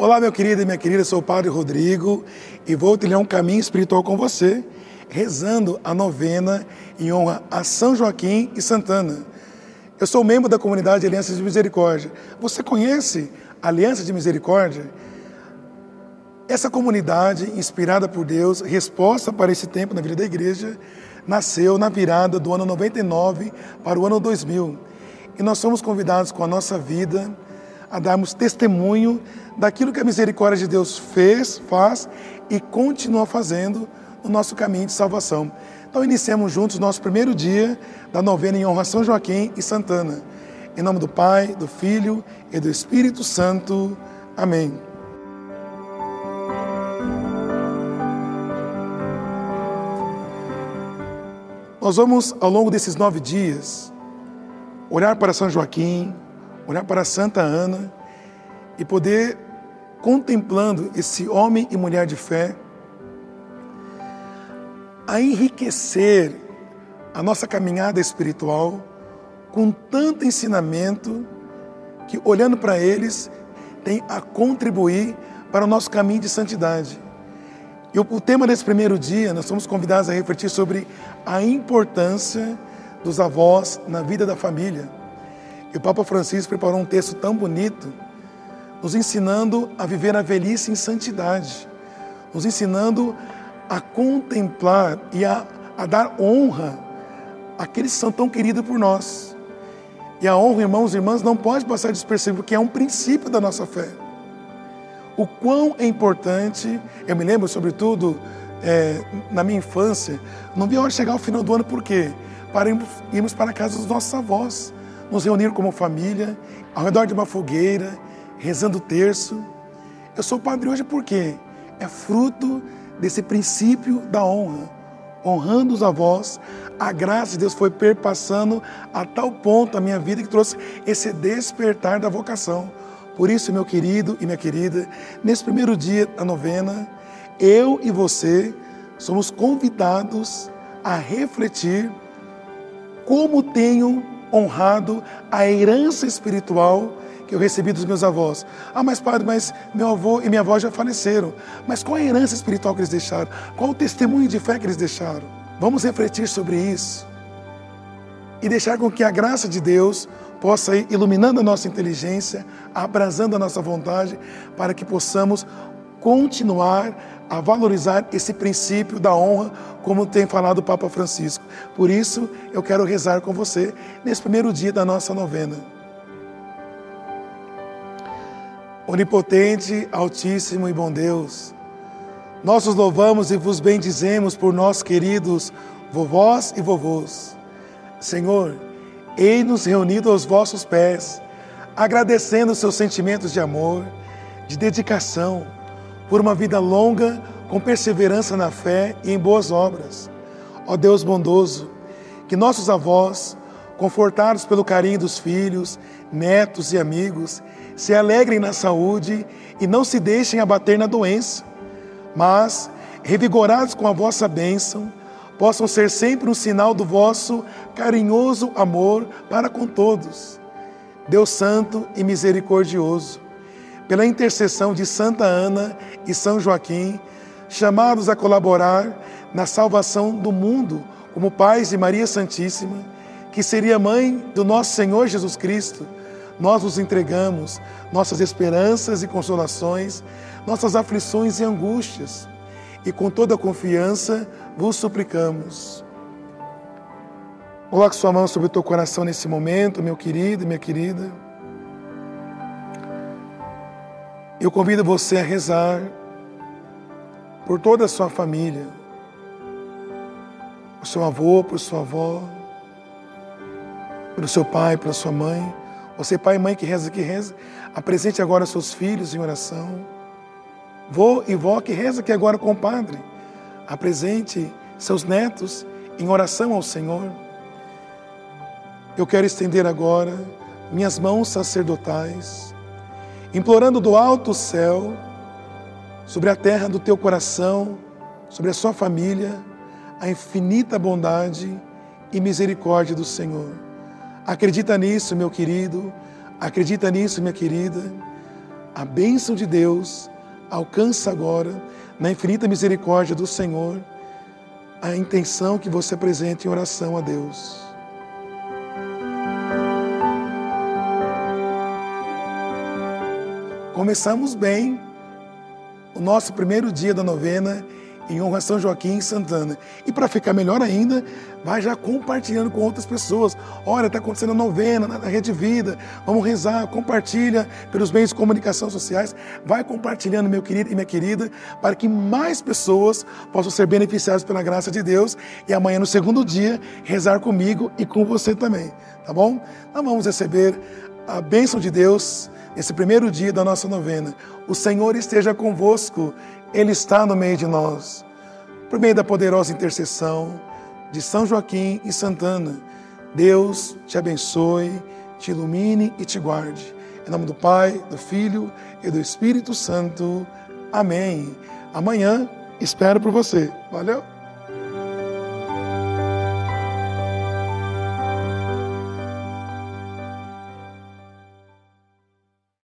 Olá, meu querido e minha querida, sou o Padre Rodrigo e vou trilhar um caminho espiritual com você, rezando a novena em honra a São Joaquim e Santana. Eu sou membro da comunidade Aliança de Misericórdia. Você conhece a Aliança de Misericórdia? Essa comunidade, inspirada por Deus, resposta para esse tempo na vida da igreja, nasceu na virada do ano 99 para o ano 2000. E nós somos convidados com a nossa vida a darmos testemunho daquilo que a misericórdia de Deus fez, faz e continua fazendo no nosso caminho de salvação. Então iniciamos juntos nosso primeiro dia da novena em honra a São Joaquim e Santana. Em nome do Pai, do Filho e do Espírito Santo. Amém. Nós vamos, ao longo desses nove dias, olhar para São Joaquim, olhar para Santa Ana e poder, contemplando esse homem e mulher de fé, a enriquecer a nossa caminhada espiritual com tanto ensinamento que, olhando para eles, tem a contribuir para o nosso caminho de santidade. E o, tema desse primeiro dia, nós somos convidados a refletir sobre a importância dos avós na vida da família. E o Papa Francisco preparou um texto tão bonito, nos ensinando a viver a velhice em santidade, nos ensinando a contemplar e a, a dar honra àqueles que são tão queridos por nós. E a honra, irmãos e irmãs, não pode passar despercebido, porque é um princípio da nossa fé. O quão é importante, eu me lembro, sobretudo, é, na minha infância, não vi a hora chegar ao final do ano, por quê? Para irmos, irmos para a casa dos nossos avós nos reunir como família, ao redor de uma fogueira, rezando o terço. Eu sou padre hoje porque é fruto desse princípio da honra, honrando os avós. A graça de Deus foi perpassando a tal ponto a minha vida que trouxe esse despertar da vocação. Por isso, meu querido e minha querida, nesse primeiro dia da novena, eu e você somos convidados a refletir como tenho honrado a herança espiritual que eu recebi dos meus avós. Ah, mas padre, mas meu avô e minha avó já faleceram. Mas qual a herança espiritual que eles deixaram? Qual o testemunho de fé que eles deixaram? Vamos refletir sobre isso e deixar com que a graça de Deus possa ir iluminando a nossa inteligência, abrasando a nossa vontade, para que possamos continuar a valorizar esse princípio da honra, como tem falado o Papa Francisco. Por isso, eu quero rezar com você nesse primeiro dia da nossa novena. Onipotente, Altíssimo e bom Deus, nós os louvamos e vos bendizemos por nossos queridos vovós e vovôs. Senhor, ei-nos reunidos aos vossos pés, agradecendo seus sentimentos de amor, de dedicação, por uma vida longa, com perseverança na fé e em boas obras. Ó Deus bondoso, que nossos avós, confortados pelo carinho dos filhos, netos e amigos, se alegrem na saúde e não se deixem abater na doença, mas, revigorados com a vossa bênção, possam ser sempre um sinal do vosso carinhoso amor para com todos. Deus Santo e Misericordioso, pela intercessão de Santa Ana e São Joaquim, chamados a colaborar na salvação do mundo como pais de Maria Santíssima, que seria mãe do nosso Senhor Jesus Cristo, nós vos entregamos nossas esperanças e consolações, nossas aflições e angústias, e com toda confiança vos suplicamos. Coloque sua mão sobre o teu coração nesse momento, meu querido minha querida. Eu convido você a rezar por toda a sua família, por seu avô, por sua avó, pelo seu pai, pela sua mãe. Você, pai e mãe que reza, que reza, apresente agora seus filhos em oração. Vô e vó que reza aqui agora com o Padre, apresente seus netos em oração ao Senhor. Eu quero estender agora minhas mãos sacerdotais implorando do alto céu, sobre a terra do teu coração, sobre a sua família, a infinita bondade e misericórdia do Senhor. Acredita nisso, meu querido, acredita nisso, minha querida. A bênção de Deus alcança agora, na infinita misericórdia do Senhor, a intenção que você apresente em oração a Deus. Começamos bem o nosso primeiro dia da novena em honra a São Joaquim Santana. E para ficar melhor ainda, vai já compartilhando com outras pessoas. Olha, está acontecendo a novena na Rede Vida, vamos rezar, compartilha pelos meios de comunicação sociais, vai compartilhando, meu querido e minha querida, para que mais pessoas possam ser beneficiadas pela graça de Deus e amanhã, no segundo dia, rezar comigo e com você também, tá bom? Então vamos receber a bênção de Deus nesse primeiro dia da nossa novena. O Senhor esteja convosco ele está no meio de nós. Por meio da poderosa intercessão de São Joaquim e Santana, Deus te abençoe, te ilumine e te guarde. Em nome do Pai, do Filho e do Espírito Santo. Amém. Amanhã espero por você. Valeu?